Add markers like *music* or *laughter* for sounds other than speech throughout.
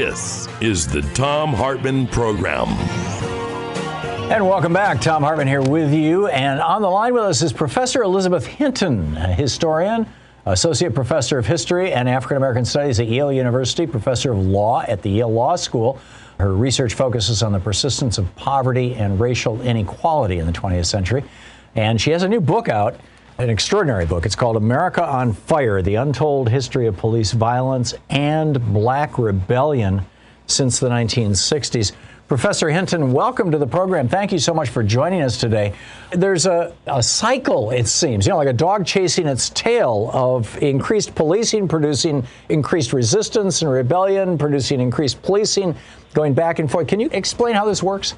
This is the Thom Hartmann Program. And welcome back. Thom Hartmann here with you. And on the line with us is Professor Elizabeth Hinton, a historian, Associate Professor of History and African American Studies at Yale University, Professor of Law at the Yale Law School. Her research focuses on the persistence of poverty and racial inequality in the 20th century. And she has a new book out an extraordinary book. It's called America on Fire The Untold History of Police Violence and Black Rebellion Since the 1960s. Professor Hinton, welcome to the program. Thank you so much for joining us today. There's a, a cycle, it seems, you know, like a dog chasing its tail of increased policing, producing increased resistance and rebellion, producing increased policing, going back and forth. Can you explain how this works?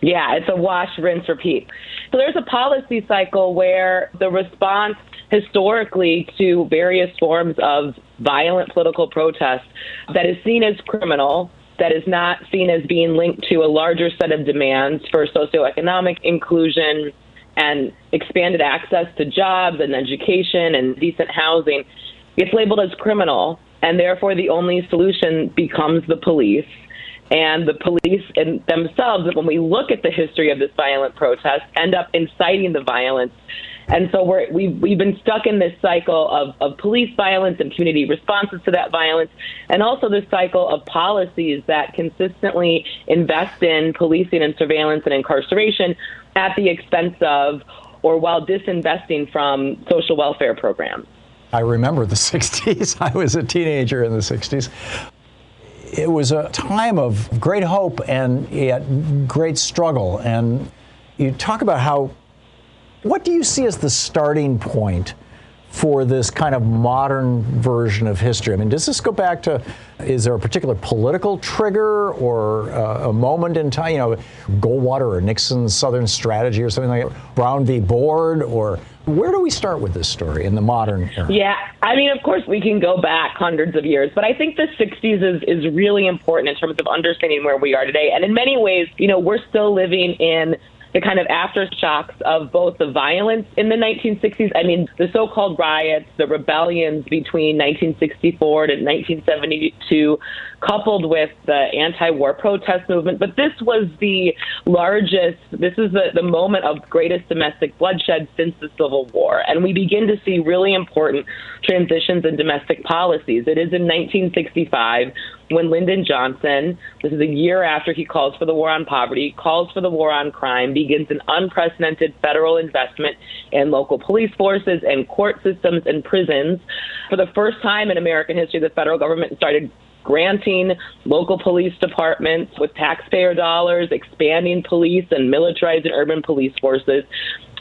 Yeah, it's a wash, rinse, repeat. So there's a policy cycle where the response historically to various forms of violent political protest that is seen as criminal, that is not seen as being linked to a larger set of demands for socioeconomic inclusion and expanded access to jobs and education and decent housing, It's labeled as criminal. And therefore, the only solution becomes the police and the police in themselves, when we look at the history of this violent protest, end up inciting the violence. And so we're, we've, we've been stuck in this cycle of, of police violence and community responses to that violence, and also this cycle of policies that consistently invest in policing and surveillance and incarceration at the expense of or while disinvesting from social welfare programs. I remember the *laughs* 60s. I was a teenager in the 60s it was a time of great hope and yet great struggle. And you talk about how, what do you see as the starting point for this kind of modern version of history? I mean, does this go back to, is there a particular political trigger or uh, a moment in time, you know, Goldwater or Nixon's Southern strategy or something like that, Brown v. Board, or where do we start with this story in the modern era? Yeah, I mean, of course, we can go back hundreds of years, but I think the 60s is, is really important in terms of understanding where we are today. And in many ways, you know, we're still living in the kind of aftershocks of both the violence in the 1960s. I mean, the so called riots, the rebellions between 1964 to 1972, coupled with the anti war protest movement. But this was the largest, this is the, the moment of greatest domestic bloodshed since the Civil War. And we begin to see really important transitions in domestic policies. It is in 1965 when Lyndon Johnson, this is a year after he calls for the war on poverty, calls for the war on crime, begins an unprecedented federal investment in local police forces and court systems and prisons. For the first time in American history, the federal government started granting local police departments with taxpayer dollars, expanding police and militarizing urban police forces.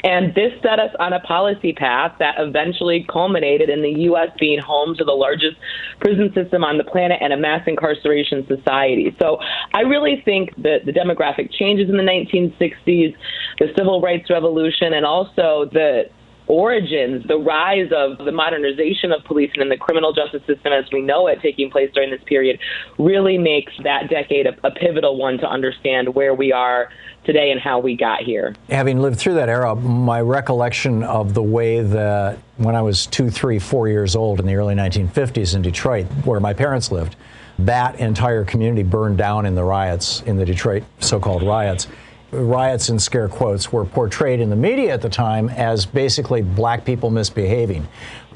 And this set us on a policy path that eventually culminated in the U.S. being home to the largest prison system on the planet and a mass incarceration society. So I really think that the demographic changes in the 1960s, the civil rights revolution, and also the origins, the rise of the modernization of policing and the criminal justice system as we know it taking place during this period really makes that decade a, a pivotal one to understand where we are today and how we got here. Having lived through that era, my recollection of the way that when I was two, three, four years old in the early 1950s in Detroit, where my parents lived, that entire community burned down in the riots, in the Detroit so called riots. Riots in scare quotes were portrayed in the media at the time as basically black people misbehaving.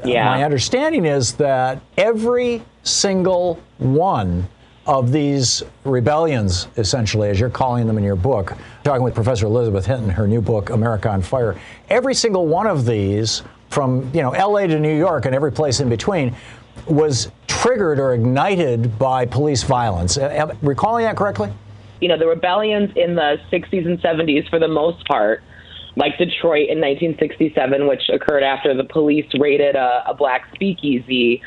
Yeah. My understanding is that every single one of these rebellions, essentially, as you're calling them in your book, talking with Professor Elizabeth Hinton, her new book, America on Fire, every single one of these, from you know LA to New York and every place in between, was triggered or ignited by police violence. Uh, am, recalling that correctly? You know, the rebellions in the 60s and 70s, for the most part, like Detroit in 1967, which occurred after the police raided a, a black speakeasy,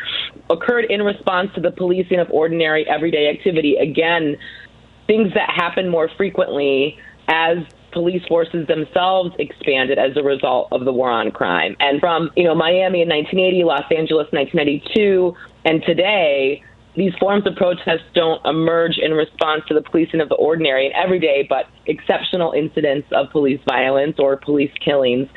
occurred in response to the policing of ordinary everyday activity. Again, things that happen more frequently as police forces themselves expanded as a result of the war on crime. And from, you know, Miami in 1980, Los Angeles 1992, and today, these forms of protest don't emerge in response to the policing of the ordinary and everyday, but exceptional incidents of police violence or police killings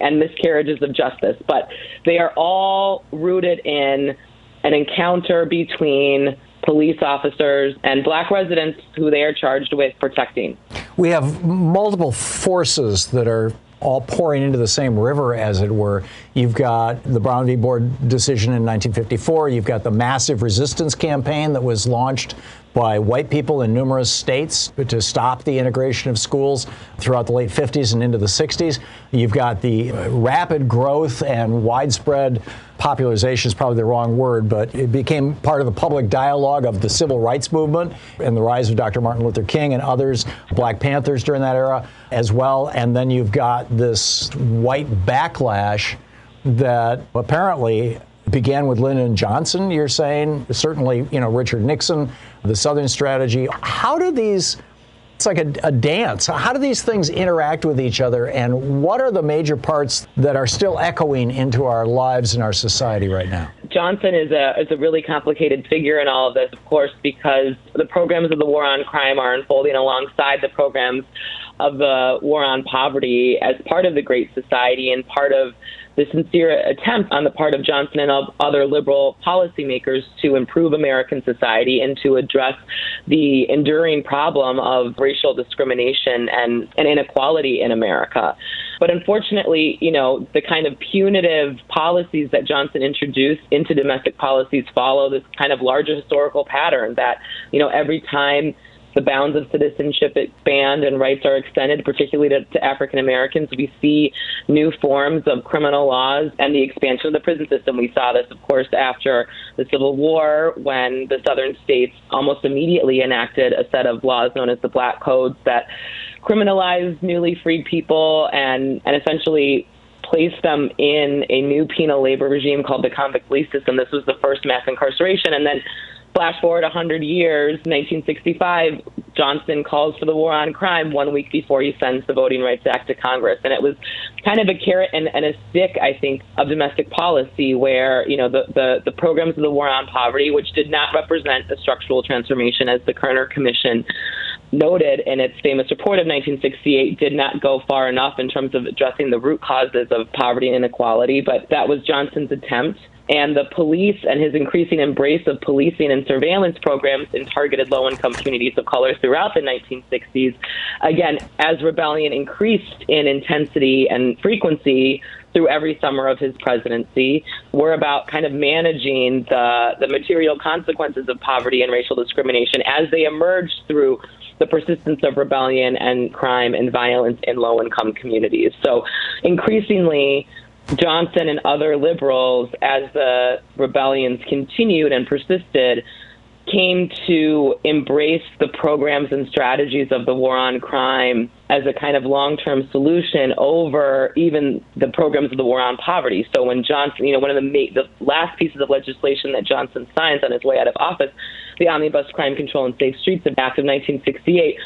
and miscarriages of justice. But they are all rooted in an encounter between police officers and black residents who they are charged with protecting. We have multiple forces that are all pouring into the same river, as it were. You've got the Brown v. Board decision in 1954. You've got the massive resistance campaign that was launched by white people in numerous states to stop the integration of schools throughout the late 50s and into the 60s. You've got the rapid growth and widespread popularization is probably the wrong word, but it became part of the public dialogue of the civil rights movement and the rise of Dr. Martin Luther King and others, Black Panthers during that era as well. And then you've got this white backlash that apparently began with Lyndon Johnson, you're saying, certainly, you know, Richard Nixon, the Southern strategy. How do these it's like a, a, dance. How do these things interact with each other, and what are the major parts that are still echoing into our lives and our society right now? Johnson is a is a really complicated figure in all of this, of course, because the programs of the war on crime are unfolding alongside the programs of the war on poverty as part of the Great Society and part of the sincere attempt on the part of Johnson and other liberal policymakers to improve American society and to address the enduring problem of racial discrimination and, and inequality in America. But unfortunately, you know, the kind of punitive policies that Johnson introduced into domestic policies follow this kind of larger historical pattern that, you know, every time the bounds of citizenship expand and rights are extended, particularly to, to African Americans. We see new forms of criminal laws and the expansion of the prison system. We saw this, of course, after the Civil War when the southern states almost immediately enacted a set of laws known as the Black Codes that criminalized newly freed people and, and essentially placed them in a new penal labor regime called the convict lease system. This was the first mass incarceration. And then Flash forward 100 years, 1965, Johnson calls for the war on crime one week before he sends the Voting Rights Act to Congress. And it was kind of a carrot and, and a stick, I think, of domestic policy where, you know, the, the, the programs of the war on poverty, which did not represent a structural transformation, as the Kerner Commission noted in its famous report of 1968 did not go far enough in terms of addressing the root causes of poverty and inequality, but that was Johnson's attempt and the police and his increasing embrace of policing and surveillance programs in targeted low income communities of color throughout the 1960s. Again, as rebellion increased in intensity and frequency through every summer of his presidency, were about kind of managing the, the material consequences of poverty and racial discrimination as they emerged through the persistence of rebellion and crime and violence in low income communities. So increasingly, Johnson and other liberals, as the rebellions continued and persisted, came to embrace the programs and strategies of the war on crime as a kind of long term solution over even the programs of the war on poverty. So when Johnson, you know, one of the, ma- the last pieces of legislation that Johnson signs on his way out of office, the Omnibus Crime Control and Safe Streets Act of 1968,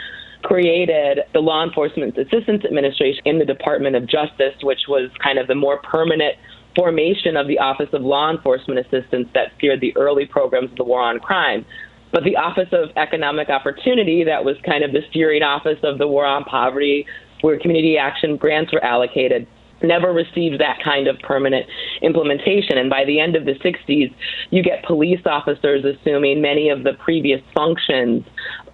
created the Law Enforcement Assistance Administration in the Department of Justice, which was kind of the more permanent formation of the Office of Law Enforcement Assistance that steered the early programs of the war on crime. But the Office of Economic Opportunity, that was kind of the steering office of the war on poverty, where community action grants were allocated, never received that kind of permanent implementation. And by the end of the 60s, you get police officers assuming many of the previous functions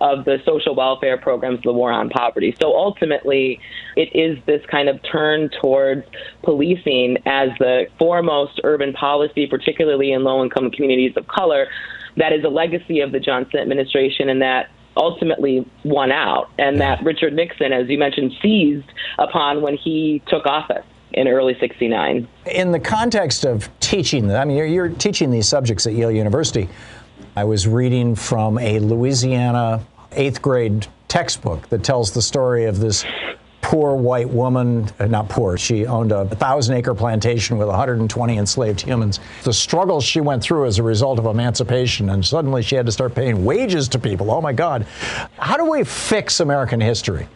of the social welfare programs, the war on poverty. So ultimately, it is this kind of turn towards policing as the foremost urban policy, particularly in low income communities of color. That is a legacy of the Johnson administration, and that ultimately won out, and that Richard Nixon, as you mentioned, seized upon when he took office in early 69. In the context of teaching, I mean, you're, you're, teaching these subjects at Yale University. I was reading from a Louisiana eighth grade textbook that tells the story of this poor white woman, uh, not poor, she owned a thousand acre plantation with 120 enslaved humans. The struggles she went through as a result of emancipation, and suddenly she had to start paying wages to people. Oh my God. How do we fix American history?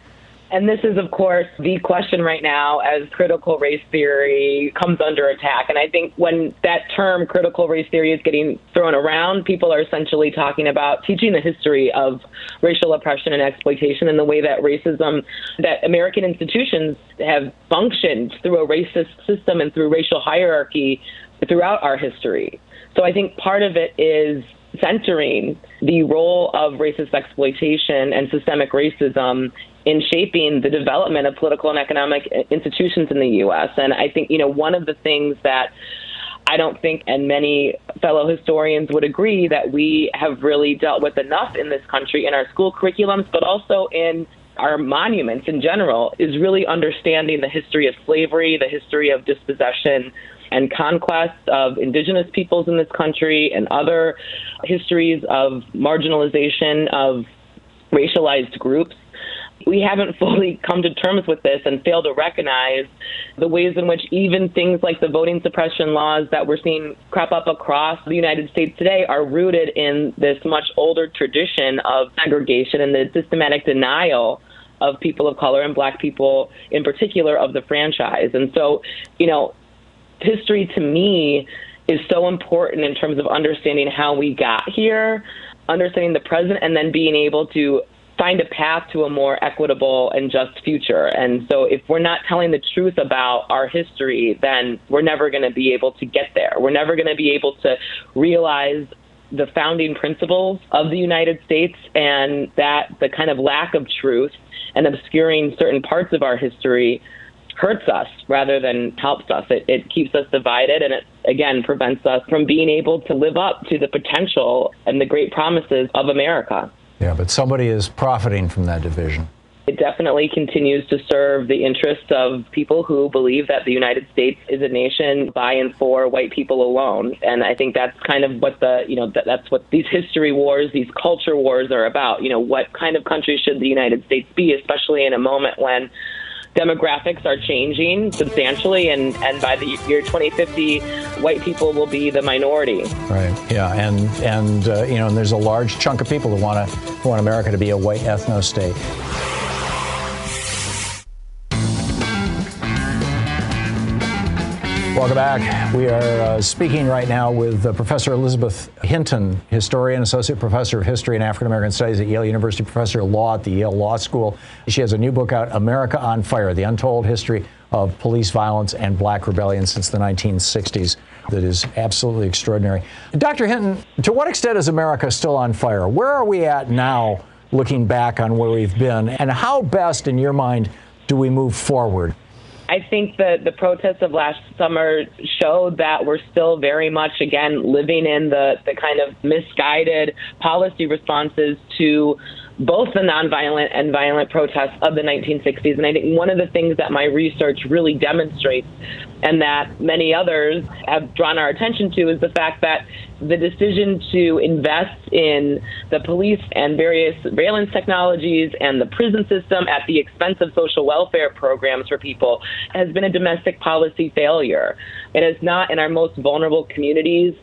And this is, of course, the question right now as critical race theory comes under attack. And I think when that term critical race theory is getting thrown around, people are essentially talking about teaching the history of racial oppression and exploitation and the way that racism, that American institutions have functioned through a racist system and through racial hierarchy throughout our history. So I think part of it is centering the role of racist exploitation and systemic racism in shaping the development of political and economic institutions in the U.S. And I think, you know, one of the things that I don't think, and many fellow historians would agree, that we have really dealt with enough in this country in our school curriculums, but also in our monuments in general, is really understanding the history of slavery, the history of dispossession and conquest of indigenous peoples in this country, and other histories of marginalization of racialized groups we haven't *laughs* fully come to terms with this and fail to recognize the ways in which even things like the voting suppression laws that we're seeing crop up across the United States today are rooted in this much older tradition of segregation and the systematic denial of people of color and black people in particular of the franchise. And so, you know, history to me is so important in terms of understanding how we got here, understanding the present, and then being able to find a path to a more equitable and just future. And so if we're not telling the truth about our history, then we're never going to be able to get there. We're never going to be able to realize the founding principles of the United States and that the kind of lack of truth and obscuring certain parts of our history hurts us rather than helps us. It, it keeps us divided and it, again, prevents us from being able to live up to the potential and the great promises of America. Yeah, but somebody is profiting from that division. It definitely continues to serve the interests of people who believe that the United States is a nation by and for white people alone. And I think that's kind of what the, you know, that, that's what these history wars, these culture wars are about. You know, what kind of country should the United States be, especially in a moment when demographics are changing substantially, and, and by the year 2050, white people will be the minority. Right. Yeah, and and uh, you know, and there's a large chunk of people who want to want America to be a white ethno state. Welcome back. We are uh, speaking right now with uh, Professor Elizabeth Hinton, historian, associate professor of history and African American studies at Yale University, professor of law at the Yale Law School. She has a new book out, America on Fire The Untold History of Police Violence and Black Rebellion Since the 1960s, that is absolutely extraordinary. Dr. Hinton, to what extent is America still on fire? Where are we at now, looking back on where we've been, and how best, in your mind, do we move forward? I think that the protests of last summer showed that we're still very much, again, living in the, the kind of misguided policy responses to both the nonviolent and violent protests of the 1960s. And I think one of the things that my research really demonstrates and that many others have drawn our attention to is the fact that the decision to invest in the police and various surveillance technologies and the prison system at the expense of social welfare programs for people has been a domestic policy failure. It has not, in our most vulnerable communities,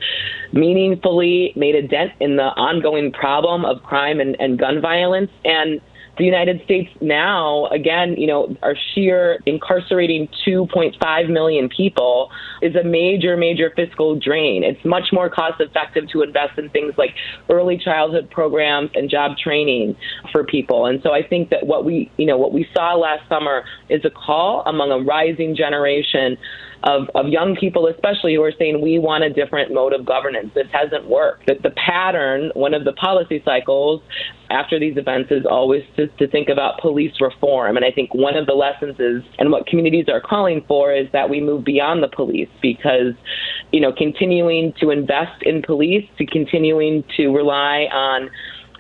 meaningfully made a dent in the ongoing problem of crime and, and gun violence. And the United States now, again, you know, our sheer incarcerating 2.5 million people is a major, major fiscal drain. It's much more cost effective to invest in things like early childhood programs and job training for people. And so I think that what we, you know, what we saw last summer is a call among a rising generation of, of young people, especially who are saying we want a different mode of governance. This hasn't worked. That the pattern, one of the policy cycles after these events is always to, to think about police reform. And I think one of the lessons is, and what communities are calling for, is that we move beyond the police because, you know, continuing to invest in police, to continuing to rely on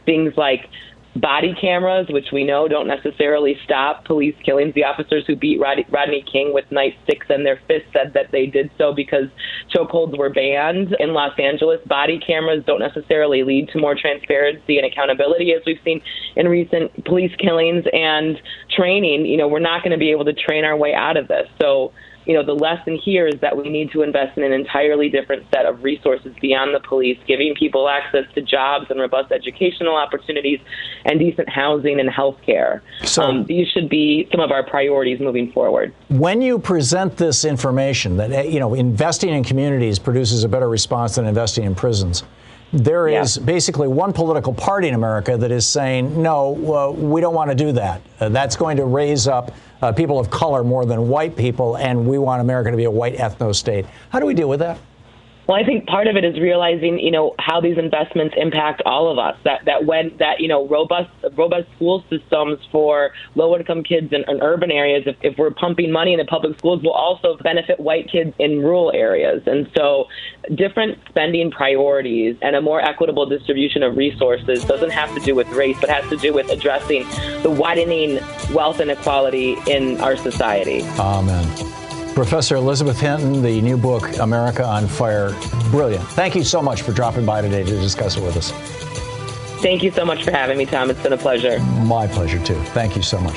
things like body cameras, which we know don't necessarily stop police killings. The officers who beat Rodney King with nightsticks in their fists said that they did so because chokeholds were banned in Los Angeles. Body cameras don't necessarily lead to more transparency and accountability, as we've seen in recent police killings and training. You know, we're not going to be able to train our way out of this. So you know, the lesson here is that we need to invest in an entirely different set of resources beyond the police, giving people access to jobs and robust educational opportunities and decent housing and health care. So, um, these should be some of our priorities moving forward. When you present this information that, eh, you know, investing in communities produces a better response than investing in prisons, there is yeah. basically one political party in America that is saying, no, uh, we don't want to do that. Uh, that's going to raise up uh, people of color more than white people, and we want America to be a white ethno state. How do we deal with that? Well, I think part of it is realizing, you know, how these investments impact all of us. That that when that you know robust robust school systems for low income kids in, in urban areas, if, if we're pumping money into public schools, will also benefit white kids in rural areas. And so, different spending priorities and a more equitable distribution of resources doesn't have to do with race, but has to do with addressing the widening wealth inequality in our society. Amen. Professor Elizabeth Hinton, the new book, America on Fire. Brilliant. Thank you so much for dropping by today to discuss it with us. Thank you so much for having me, Thom. It's been a pleasure. My pleasure, too. Thank you so much.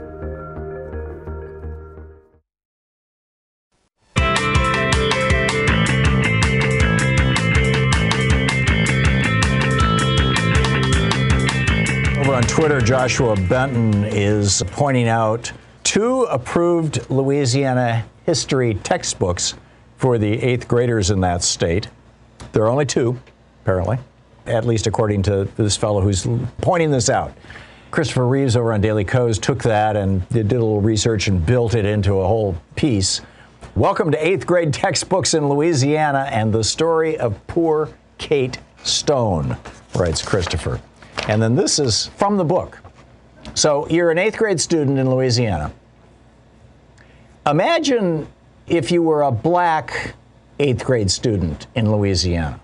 Twitter, Joshua Benton is pointing out two approved Louisiana history textbooks for the eighth graders in that state. There are only two, apparently, at least according to this fellow who's pointing this out. Christopher Reeves over on Daily Kos took that and did a little research and built it into a whole piece. Welcome to eighth grade textbooks in Louisiana and the story of poor Kate Stone, writes Christopher. And then this is from the book. So you're an eighth grade student in Louisiana. Imagine if you were a black eighth grade student in Louisiana.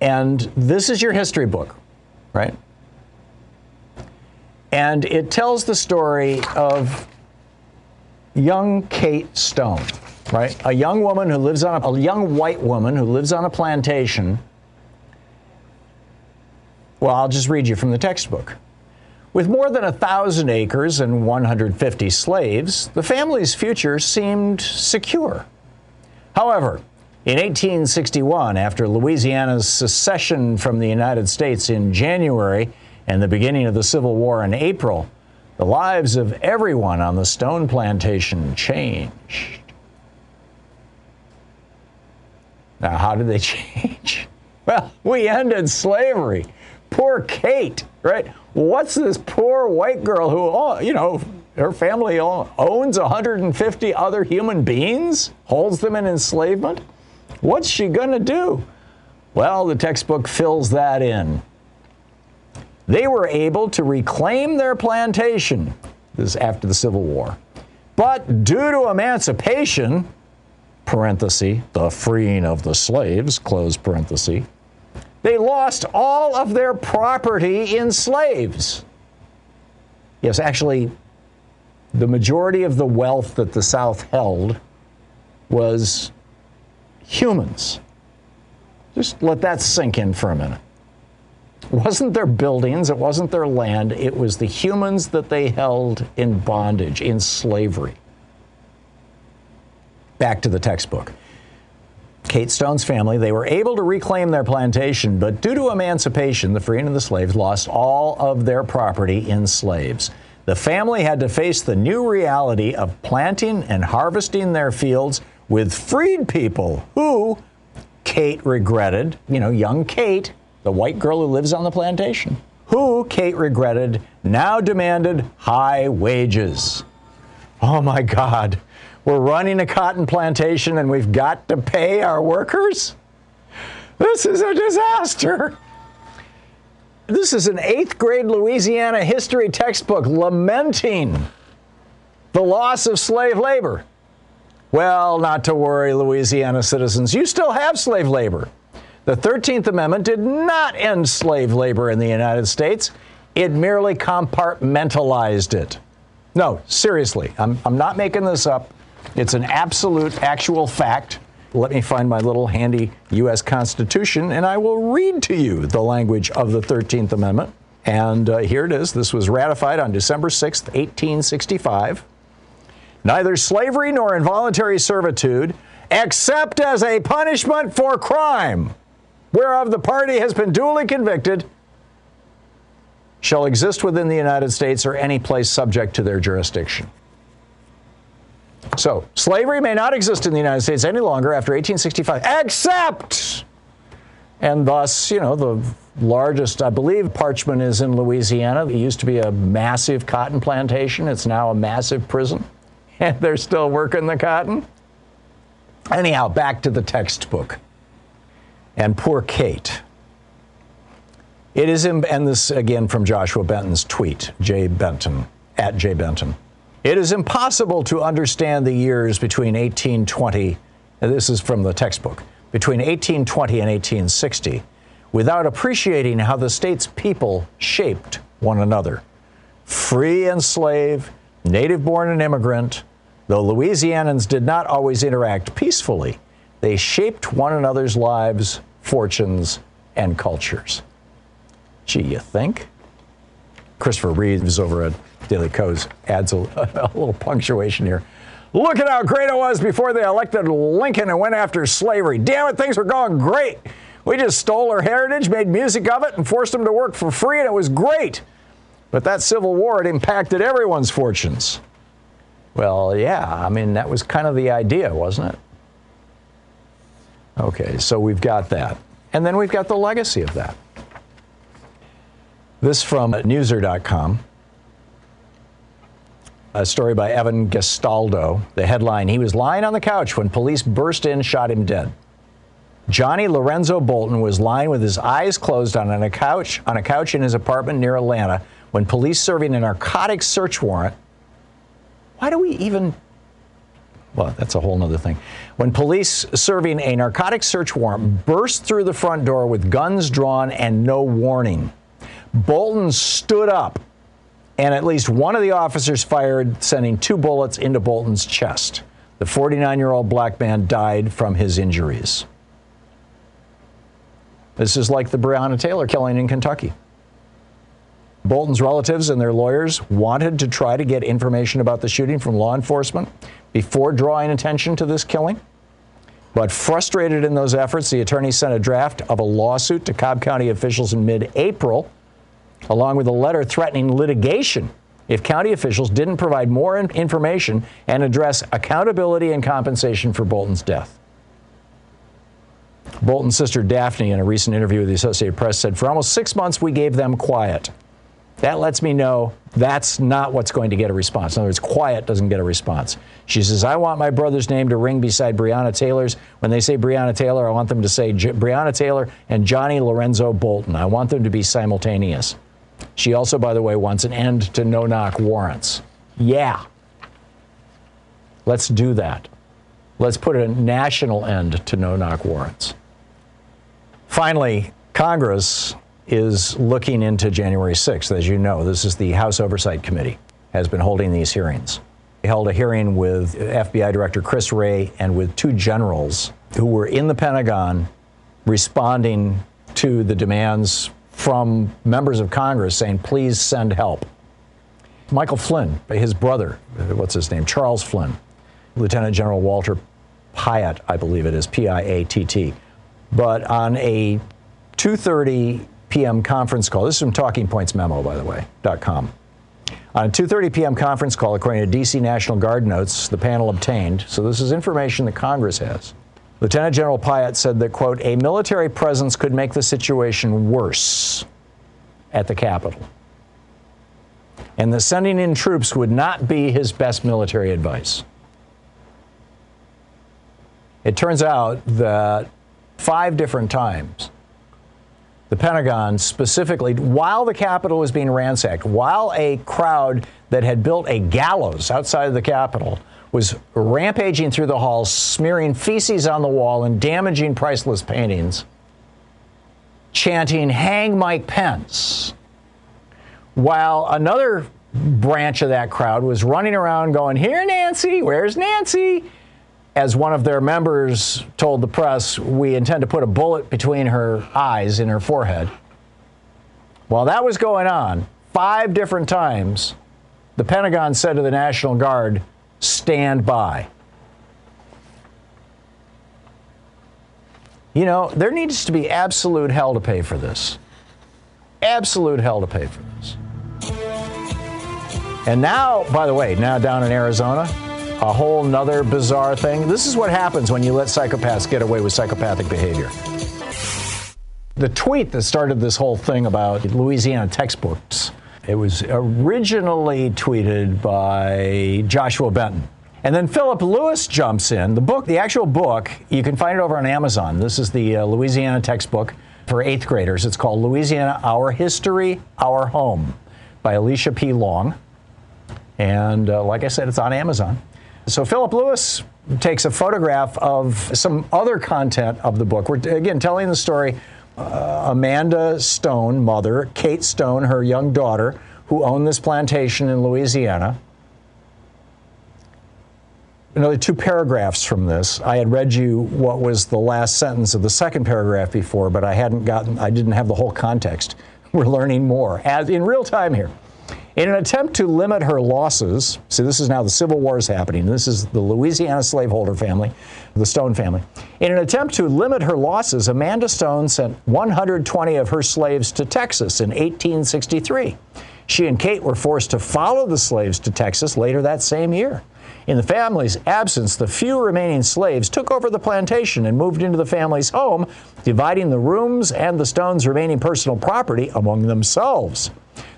And this is your history book, right? And it tells the story of young Kate Stone, right? A young woman who lives on a, a young white woman who lives on a plantation well, I'll just read you from the textbook. With more than a thousand acres and 150 slaves, the family's future seemed secure. However, in 1861, after Louisiana's secession from the United States in January and the beginning of the Civil War in April, The lives of everyone on the stone plantation changed. Now, how did they *laughs* change? Well, we ended slavery. Poor Kate, right? What's this poor white girl who, oh, you know, her family owns 150 other human beings, holds them in enslavement? What's she going to do? Well, the textbook fills that in. They were able to reclaim their plantation. This is after the Civil War. But due to emancipation, parenthesis, the freeing of the slaves, close parenthesis, they lost all of their property in slaves. Yes, actually, the majority of the wealth that the South held was humans. Just let that sink in for a minute. It wasn't their buildings, it wasn't their land, it was the humans that they held in bondage, in slavery. Back to the textbook. Kate Stone's family, they were able to reclaim their plantation, but due to emancipation, the freeing of the slaves lost all of their property in slaves. The family had to face the new reality of planting and harvesting their fields with freed people who Kate regretted, you know, young Kate, the white girl who lives on the plantation, who Kate regretted now demanded high wages. Oh my God, we're running a cotton plantation and we've got to pay our workers? This is a disaster. This is an eighth grade Louisiana history textbook lamenting the loss of slave labor. Well, not to worry, Louisiana citizens. You still have slave labor. The 13th Amendment did not end slave labor in the United States, it merely compartmentalized it. No, seriously, I'm, I'm not making this up. It's an absolute, actual fact. Let me find my little handy U.S. Constitution and I will read to you the language of the 13th Amendment. And uh, here it is. This was ratified on December 6th, 1865. Neither slavery nor involuntary servitude, except as a punishment for crime, whereof the party has been duly convicted, shall exist within the United States or any place subject to their jurisdiction. So, slavery may not exist in the United States any longer after 1865, except, and thus, you know, the largest, I believe, Parchman is in Louisiana. It used to be a massive cotton plantation, it's now a massive prison, *laughs* and they're still working the cotton. Anyhow, back to the textbook. And poor Kate. It is, and this again from Joshua Benton's tweet, Jay Benton, at Jay Benton. It is impossible to understand the years between 1820, this is from the textbook, between 1820 and 1860, without appreciating how the state's people shaped one another. Free and slave, native born and immigrant, though Louisianans did not always interact peacefully, they shaped one another's lives, fortunes, and cultures. Gee, you think? Christopher Reeves over at Daily Kos adds a, *laughs* a little punctuation here. Look at how great it was before they elected Lincoln and went after slavery. Damn it, things were going great. We just stole our heritage, made music of it, and forced them to work for free, and it was great. But that Civil War, it impacted everyone's fortunes. Well, yeah, I mean, that was kind of the idea, wasn't it? Okay, so we've got that. And then we've got the legacy of that. This from Newser.com a story by Evann Gastaldo. The headline He was lying on the couch when police burst in, shot him dead. Johnny Lorenzo Bolton was lying with his eyes closed on a couch on a couch in his apartment near Atlanta when police serving a narcotics search warrant. Why do we even well, that's a whole other thing. When police serving a narcotics search warrant burst through the front door with guns drawn and no warning, Bolton stood up and at least one of the officers fired, sending two bullets into Bolton's chest. The 49 year old black man died from his injuries. This is like the Breonna Taylor killing in Kentucky. Bolton's relatives and their lawyers wanted to try to get information about the shooting from law enforcement before drawing attention to this killing. But frustrated in those efforts, the attorney sent a draft of a lawsuit to Cobb County officials in mid April along with a letter threatening litigation if county officials didn't provide more information and address accountability and compensation for Bolton's death. Bolton's sister Daphne, in a recent interview with the Associated Press, said, For almost six months, we gave them quiet. That lets me know that's not what's going to get a response. In other words, quiet doesn't get a response. She says, I want my brother's name to ring beside Breonna Taylor's. When they say Breonna Taylor, I want them to say J- Breonna Taylor and Johnny Lorenzo Bolton. I want them to be simultaneous. She also, by the way, wants an end to no knock warrants. Yeah. Let's do that. Let's put a national end to no knock warrants. Finally, Congress is looking into January 6th. As you know, this is the House Oversight Committee has been holding these hearings. They held a hearing with FBI Director Chris Wray and with two generals who were in the Pentagon responding to the demands from members of Congress saying, please send help. Michael Flynn, his brother, what's his name? Charles Flynn, Lieutenant General Walter Piatt, I believe it is, P-I-A-T-T. But on a 2:30 p.m. conference call, this is from Talking Points Memo, by the way, .com. On a 2:30 p.m. conference call, according to DC National Guard notes, the panel obtained. So this is information that Congress has. Lieutenant General Piatt said that, quote, a military presence could make the situation worse at the Capitol. And that sending in troops would not be his best military advice. It turns out that five different times, the Pentagon specifically, while the Capitol was being ransacked, while a crowd that had built a gallows outside of the Capitol was rampaging through the halls, smearing feces on the wall and damaging priceless paintings, chanting, Hang Mike Pence. While another branch of that crowd was running around going, Here, Nancy, where's Nancy? As one of their members told the press, we intend to put a bullet between her eyes in her forehead. While that was going on, five different times, the Pentagon said to the National Guard, stand by. You know, there needs to be absolute hell to pay for this. Absolute hell to pay for this. And now, by the way, now down in Arizona, a whole nother bizarre thing. This is what happens when you let psychopaths get away with psychopathic behavior. The tweet that started this whole thing about Louisiana textbooks it was originally tweeted by Joshua Benton. And then Philip Lewis jumps in. The book, the actual book, you can find it over on Amazon. This is the uh, Louisiana textbook for eighth graders. It's called Louisiana Our History, Our Home by Alecia P. Long. And uh, like I said, it's on Amazon. So Philip Lewis takes a photograph of some other content of the book. We're, again, telling the story uh, Amanda Stone, mother, Kate Stone, her young daughter, who owned this plantation in Louisiana. Another two paragraphs from this. I had read you what was the last sentence of the second paragraph before, but I hadn't gotten, I didn't have the whole context. *laughs* We're learning more as in real time here. In an attempt to limit her losses, see, this is now the Civil War is happening. This is the Louisiana slaveholder family, the Stone family. In an attempt to limit her losses, Amanda Stone sent 120 of her slaves to Texas in 1863. She and Kate were forced to follow the slaves to Texas later that same year. In the family's absence, the few remaining slaves took over the plantation and moved into the family's home, dividing the rooms and the Stones' remaining personal property among themselves.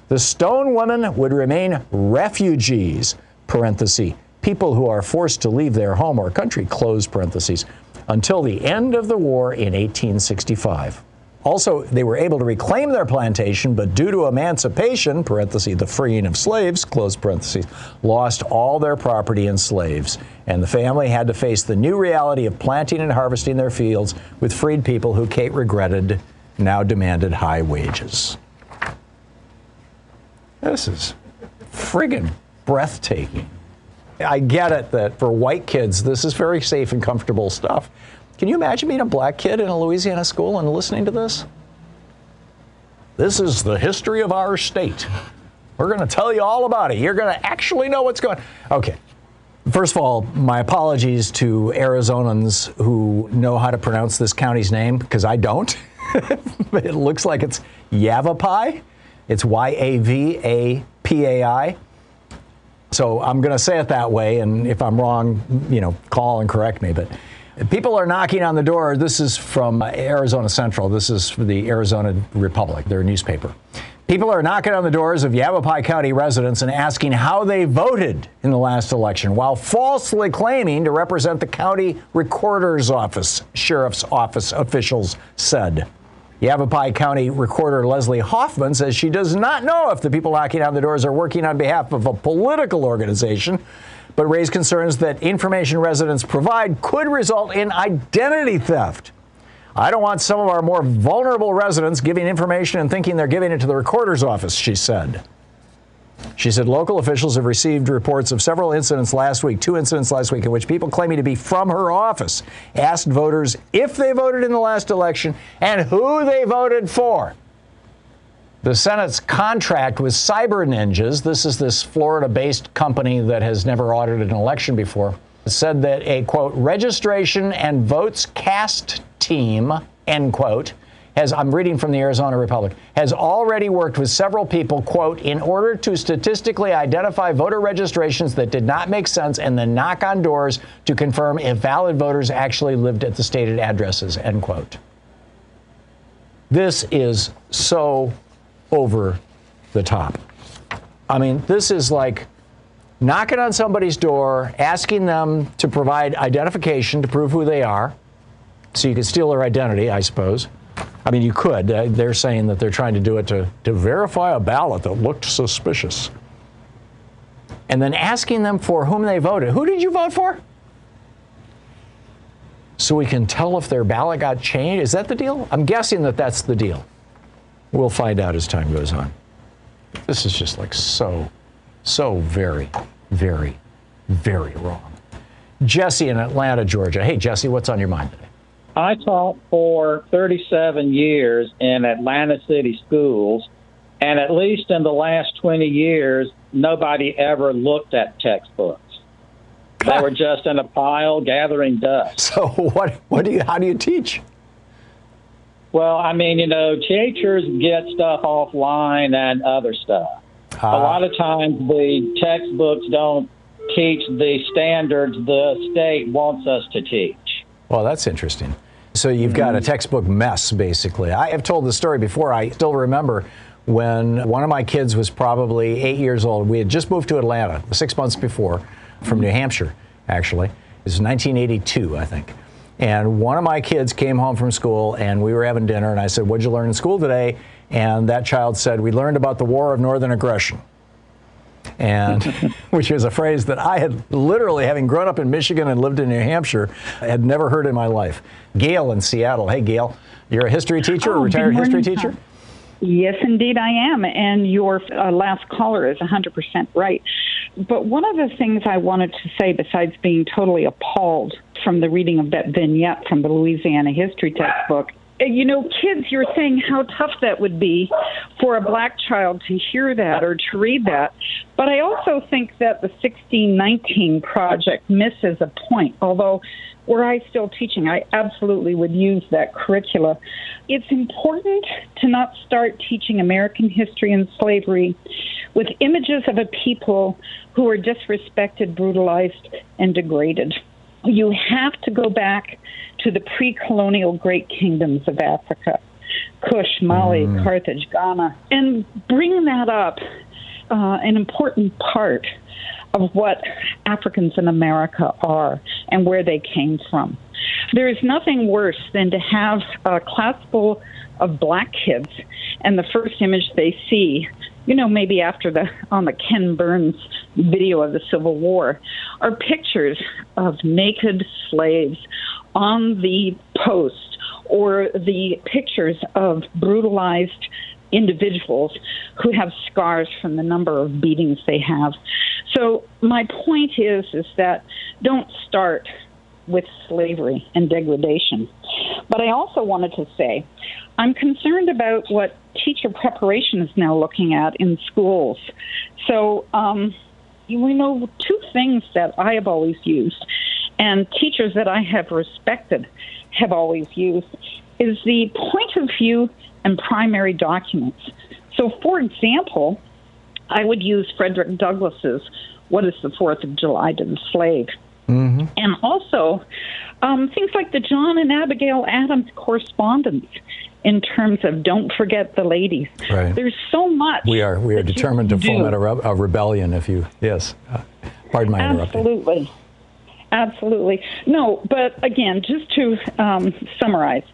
The stone women would remain refugees, parenthesis, people who are forced to leave their home or country, close parentheses, until the end of the war in 1865. Also, they were able to reclaim their plantation, but due to emancipation, parenthesis, the freeing of slaves, close lost all their property and slaves. And the family had to face the new reality of planting and harvesting their fields with freed people who Kate regretted now demanded high wages. This is friggin' breathtaking. I get it that for white kids, this is very safe and comfortable stuff. Can you imagine being a black kid in a Louisiana school and listening to this? This is the history of our state. We're going to tell you all about it. You're going to actually know what's going on. Okay. First of all, my apologies to Arizonans who know how to pronounce this county's name because I don't. *laughs* it looks like it's Yavapai. It's Y A V A P A I. So I'm going to say it that way, and if I'm wrong, you know, call and correct me. But people are knocking on the door. This is from Arizona Central. This is the Arizona Republic, their newspaper. People are knocking on the doors of Yavapai County residents and asking how they voted in the last election while falsely claiming to represent the county recorder's office, sheriff's office officials said. Yavapai County Recorder Leslie Hoffman says she does not know if the people knocking on the doors are working on behalf of a political organization, but raised concerns that information residents provide could result in identity theft. I don't want some of our more vulnerable residents giving information and thinking they're giving it to the recorder's office, she said. She said local officials have received reports of several incidents last week, two incidents last week, in which people claiming to be from her office asked voters if they voted in the last election and who they voted for. The Senate's contract with Cyber Ninjas, this is this Florida based company that has never audited an election before, said that a quote, registration and votes cast team, end quote, has, I'm reading from the Arizona Republic, has already worked with several people, quote, in order to statistically identify voter registrations that did not make sense and then knock on doors to confirm if valid voters actually lived at the stated addresses, end quote. This is so over the top. I mean, this is like knocking on somebody's door, asking them to provide identification to prove who they are so you can steal their identity, I suppose. I mean, you could. They're saying that they're trying to do it to, to verify a ballot that looked suspicious. And then asking them for whom they voted. Who did you vote for? So we can tell if their ballot got changed. Is that the deal? I'm guessing that that's the deal. We'll find out as time goes on. This is just like so, so very, very, very wrong. Jesse in Atlanta, Georgia. Hey, Jesse, what's on your mind today? I taught for 37 years in Atlanta City schools, and at least in the last 20 years, nobody ever looked at textbooks. They were *laughs* just in a pile gathering dust. So what? What do you? How do you teach? Well, I mean, you know, teachers get stuff offline and other stuff. Uh, a lot of times, the textbooks don't teach the standards the state wants us to teach. Well, that's interesting. So you've got a mm-hmm. textbook mess, basically. I have told the story before. I still remember when one of my kids was probably eight years old. We had just moved to Atlanta six months before from New Hampshire, actually. It was 1982, I think. And one of my kids came home from school and we were having dinner, and I said, What'd you learn in school today? And that child said, We learned about the War of Northern Aggression and *laughs* which is a phrase that I had literally, having grown up in Michigan and lived in New Hampshire, had never heard in my life. Gail in Seattle. Hey, Gail, you're a history teacher, oh, a retired history teacher? Yes, indeed, I am. And your uh, last caller is 100% right. But one of the things I wanted to say, besides being totally appalled from the reading of that vignette from the Louisiana history textbook, Uh, you know, kids, you're saying how tough that would be for a black child to hear that or to read that. But I also think that the 1619 project misses a point, although were I still teaching, I absolutely would use that curricula. It's important to not start teaching American history and slavery with images of a people who were disrespected, brutalized, and degraded. You have to go back to the pre colonial great kingdoms of Africa Kush, Mali, mm. Carthage, Ghana, and bring that up, uh, an important part of what Africans in America are and where they came from. There is nothing worse than to have a class full of black kids and the first image they see you know, maybe after the on the Ken Burns video of the Civil War, are pictures of naked slaves on the post or the pictures of brutalized individuals who have scars from the number of beatings they have. So my point is is that don't start with slavery and degradation. But I also wanted to say I'm concerned about what teacher preparation is now looking at in schools. So um, we know two things that I have always used, and teachers that I have respected have always used, is the point of view and primary documents. So, for example, I would use Frederick Douglass's what is the Fourth of July to the slave? Mm-hmm. And also um, things like the John and Abigail Adams correspondence in terms of don't forget the ladies. Right. There's so much. We are we are determined to foment a, re- a rebellion. If you yes, uh, pardon my interrupting. Absolutely. Absolutely. No, but again, just to um, summarize,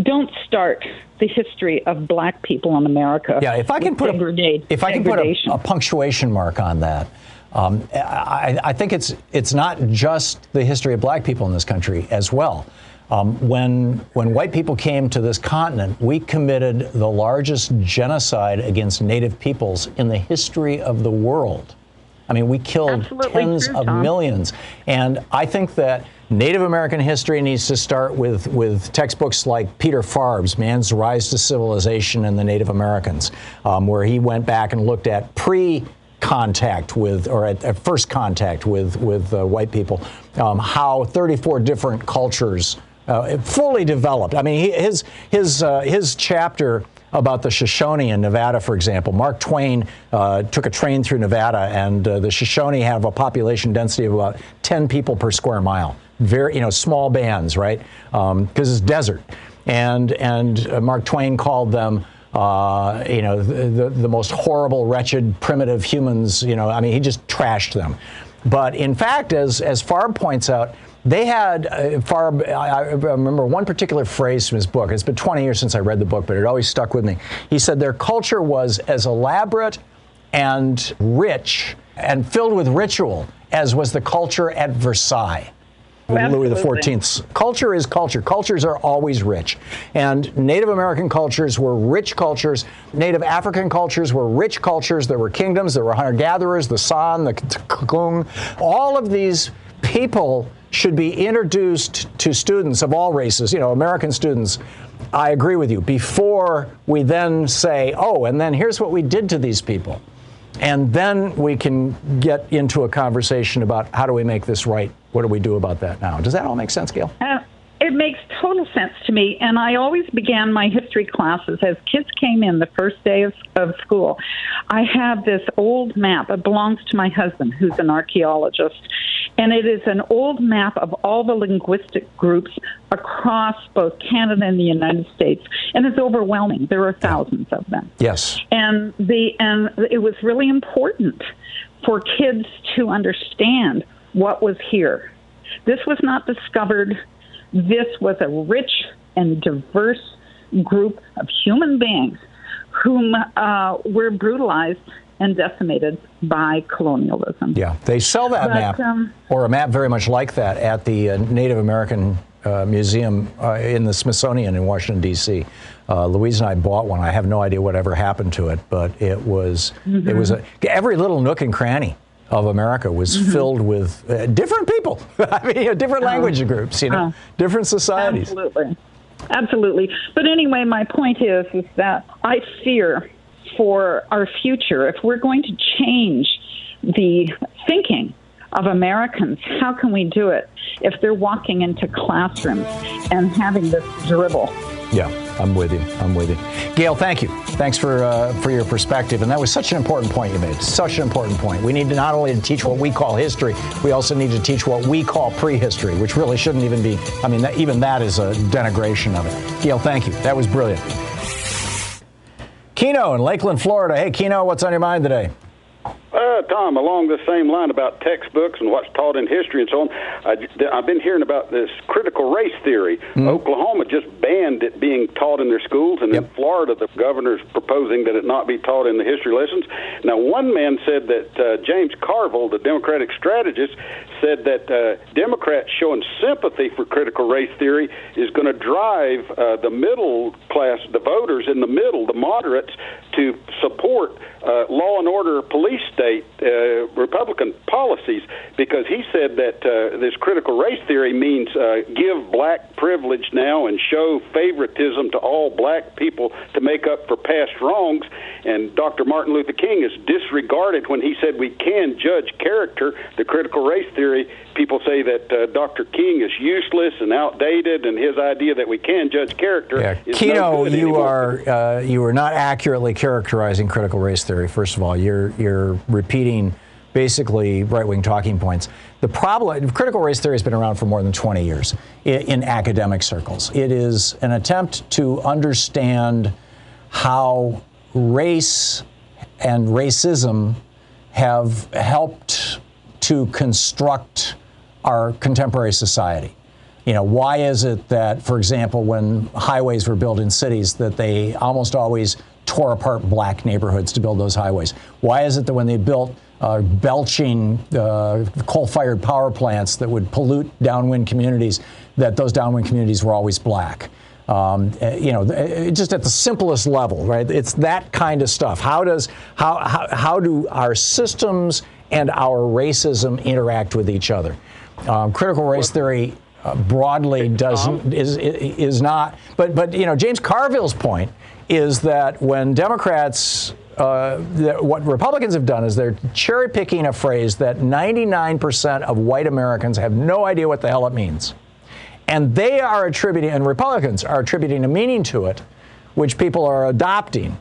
don't start the history of black people in America. Yeah, if I can put a, if I can put a, a punctuation mark on that, um, I, I think it's it's not just the history of black people in this country as well. Um, when when white people came to this continent, we committed the largest genocide against Native peoples in the history of the world. I mean, we killed Absolutely tens true, of Thom. millions, and I think that Native American history needs to start with with textbooks like Peter Farb's "Man's Rise to Civilization and the Native Americans," um, where he went back and looked at pre contact with, or at, at first contact with with uh, white people, um, how 34 different cultures uh, fully developed. I mean, his his uh, his chapter about the Shoshone in Nevada, for example. Mark Twain uh, took a train through Nevada, and uh, the Shoshone have a population density of about 10 people per square mile. Very, you know, small bands, right? Because it's desert. And and uh, Mark Twain called them. Uh, you know, the, the, the most horrible, wretched, primitive humans. You know, I mean, he just trashed them. But in fact, as as Farb points out, they had uh, Farb. I, I remember one particular phrase from his book. It's been 20 years since I read the book, but it always stuck with me. He said their culture was as elaborate and rich and filled with ritual as was the culture at Versailles. Louis Absolutely. XIV's culture is culture. Cultures are always rich. And Native American cultures were rich cultures. Native African cultures were rich cultures. There were kingdoms, there were hunter gatherers, the San, the Kung. All of these people should be introduced to students of all races, you know, American students. I agree with you. Before we then say, oh, and then here's what we did to these people. And then we can get into a conversation about how do we make this right? What do we do about that now? Does that all make sense, Gail? Uh, it makes total sense to me. And I always began my history classes as kids came in the first day of, of school. I have this old map. It belongs to my husband, who's an archaeologist. And it is an old map of all the linguistic groups across both Canada and the United States. And it's overwhelming. There are thousands of them Yes. and the and it was really important for kids to understand what was here. This was not discovered. This was a rich and diverse group of human beings whom uh, were brutalized and decimated by colonialism. Yeah. They sell that But, map, um, or a map very much like that, at the uh, Native American uh, Museum uh, in the Smithsonian in Washington, D.C. Uh, Louise and I bought one. I have no idea whatever happened to it, but it was it was a, every little nook and cranny of America was filled with uh, different people. *laughs* I mean, you know, different language groups, you know, Oh. different societies. Absolutely. Absolutely. But anyway, my point is is that I fear for our future if we're going to change the thinking of Americans, how can we do it if they're walking into classrooms and having this dribble? Yeah, I'm with you. I'm with you. Gail, thank you. Thanks for uh, for your perspective. And that was such an important point you made. Such an important point. We need to not only to teach what we call history, we also need to teach what we call prehistory, which really shouldn't even be. I mean, that, even that is a denigration of it. Gail, thank you. That was brilliant. Keno in Lakeland, Florida. Hey, Keno, what's on your mind today? Uh, Thom, along the same line about textbooks and what's taught in history and so on, I, have been hearing about this critical race theory. Oklahoma just banned it being taught in their schools, and in Florida, the governor's proposing that it not be taught in the history lessons. Now, one man said that uh, James Carville, the Democratic strategist, said that uh, Democrats showing sympathy for critical race theory is going to drive uh, the middle class, the voters in the middle, the moderates, to support uh, law and order police state uh, Republican policies because he said that uh, this critical race theory means uh, give black privilege now and show favoritism to all black people to make up for past wrongs. And Dr. Martin Luther King is disregarded when he said we can judge character. The critical race theory, people say that uh, Dr. King is useless and outdated, and his idea that we can judge character Yeah, is Keno, no you anymore. are uh, you are not accurately characterizing critical race theory. First of all, you're you're repeating basically right wing talking points. The problem, critical race theory has been around for more than 20 years in, in academic circles. It is an attempt to understand how race and racism have helped to construct our contemporary society. You know, why is it that, for example, when highways were built in cities, that they almost always tore apart black neighborhoods to build those highways? Why is it that when they built uh, belching uh, coal-fired power plants that would pollute downwind communities, that those downwind communities were always black? Um, uh, you know, uh, just at the simplest level, right? It's that kind of stuff. How does how how, how do our systems and our racism interact with each other? Um, critical race theory uh, broadly doesn't is is not. But but you know, James Carville's point is that when Democrats uh, what Republicans have done is they're cherry picking a phrase that 99% of white Americans have no idea what the hell it means. And they are attributing, and Republicans are attributing a meaning to it, which people are adopting.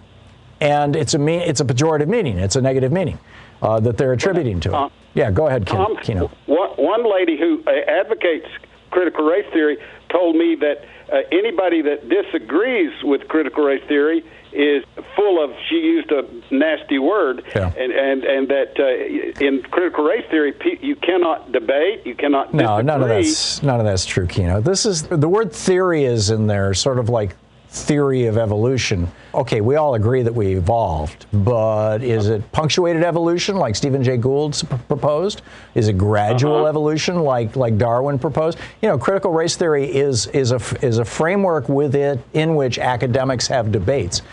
And it's a, mean, it's a pejorative meaning, it's a negative meaning uh, that they're attributing to it. Yeah, go ahead, Ken, Kino. One, one lady who uh, advocates critical race theory told me that uh, anybody that disagrees with critical race theory is full of she used a nasty word yeah. and and and that uh, in critical race theory you cannot debate you cannot no disagree. none of that's none of that's true Kino this is the word theory is in there sort of like theory of evolution okay we all agree that we evolved but is it punctuated evolution like Stephen Jay Gould proposed is it gradual uh-huh. evolution like like Darwin proposed you know critical race theory is is a is a framework with it in which academics have debates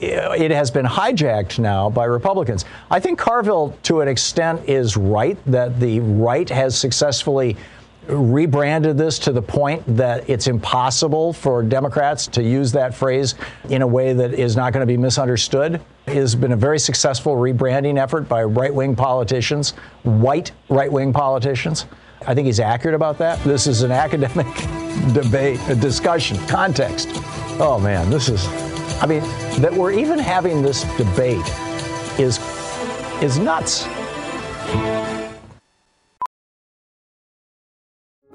it has been hijacked now by Republicans. I think Carville, to an extent, is right that the right has successfully rebranded this to the point that it's impossible for Democrats to use that phrase in a way that is not going to be misunderstood. It has been a very successful rebranding effort by right wing politicians, white right wing politicians. I think he's accurate about that. This is an academic *laughs* debate, a discussion, context. Oh man, this is I mean, that we're even having this debate is is nuts.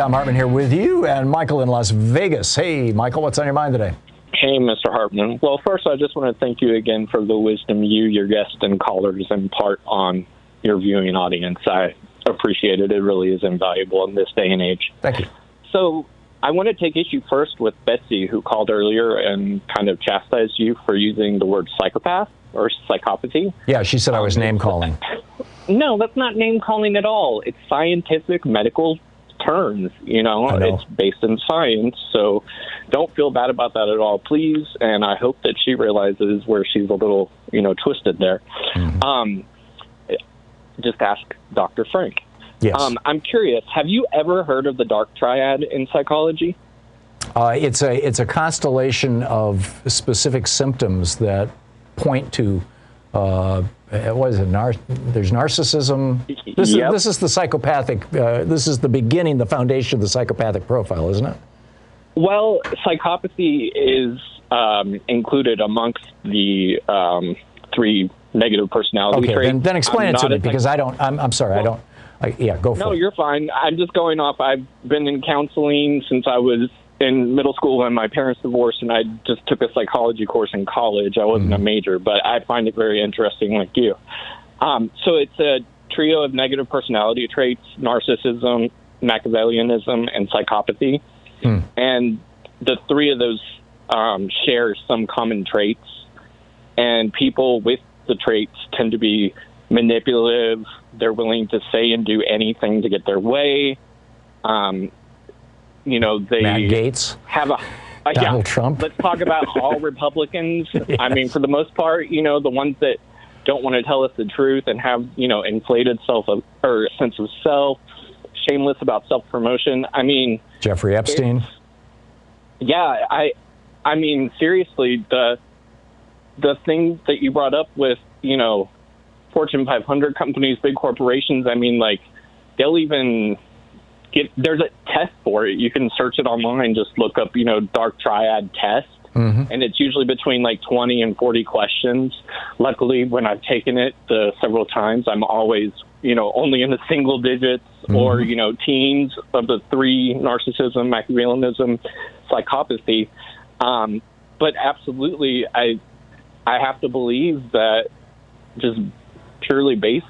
Thom Hartmann here with you and Michael in Las Vegas. Hey, Michael, what's on your mind today? Hey, Mr. Hartmann. Well, first, I just want to thank you again for the wisdom you, your guests, and callers impart on your viewing audience. I appreciate it. It really is invaluable in this day and age. Thank you. So, I want to take issue first with Betsy, who called earlier and kind of chastised you for using the word psychopath or psychopathy. Yeah, she said I was name calling. *laughs* No, that's not name calling at all. It's scientific medical terms. You know, know, it's based in science. So don't feel bad about that at all, please. And I hope that she realizes where she's a little, you know, twisted there. Mm-hmm. Um, just ask Dr. Frank. Yes. Um, I'm curious. Have you ever heard of the dark triad in psychology? Uh, it's a it's a constellation of specific symptoms that point to uh, what is it? Nar- there's narcissism. This Yep. is this is the psychopathic. Uh, this is the beginning, the foundation of the psychopathic profile, isn't it? Well, psychopathy is um, included amongst the um, three negative personality Okay, traits. then, then explain I'm it to me because I don't. I'm, I'm sorry, I don't. I, yeah, go for No, it. No, you're fine. I'm just going off. I've been in counseling since I was in middle school when my parents divorced, and I just took a psychology course in college. I wasn't a major, but I find it very interesting, like you. Um, so it's a trio of negative personality traits narcissism, Machiavellianism, and psychopathy. Hmm. And the three of those um, share some common traits. And people with the traits tend to be manipulative. They're willing to say and do anything to get their way. Um, you know, they Matt Gaetz. have a. Uh, Donald yeah, Trump. Let's talk about all *laughs* Republicans. *laughs* I mean, for the most part, you know, the ones that don't want to tell us the truth and have you know inflated self or sense of self, shameless about self promotion. I mean, Jeffrey Epstein. yeah, I, I mean, seriously, the the thing that you brought up with you know Fortune 500 companies, big corporations. I mean, like they'll even get there's a test for it. You can search it online. Just look up you know dark triad test. Mm-hmm. And it's usually between like 20 and 40 questions. Luckily, when I've taken it uh, several times, I'm always, you know, only in the single digits or, Mhm. you know, teens of the three narcissism, Machiavellianism, psychopathy. Um, but absolutely, I, I have to believe that just purely based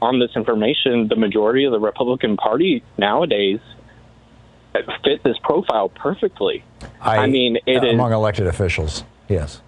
on this information, the majority of the Republican Party nowadays fit this profile perfectly. I, mean, it uh, is. among elected officials. Yes.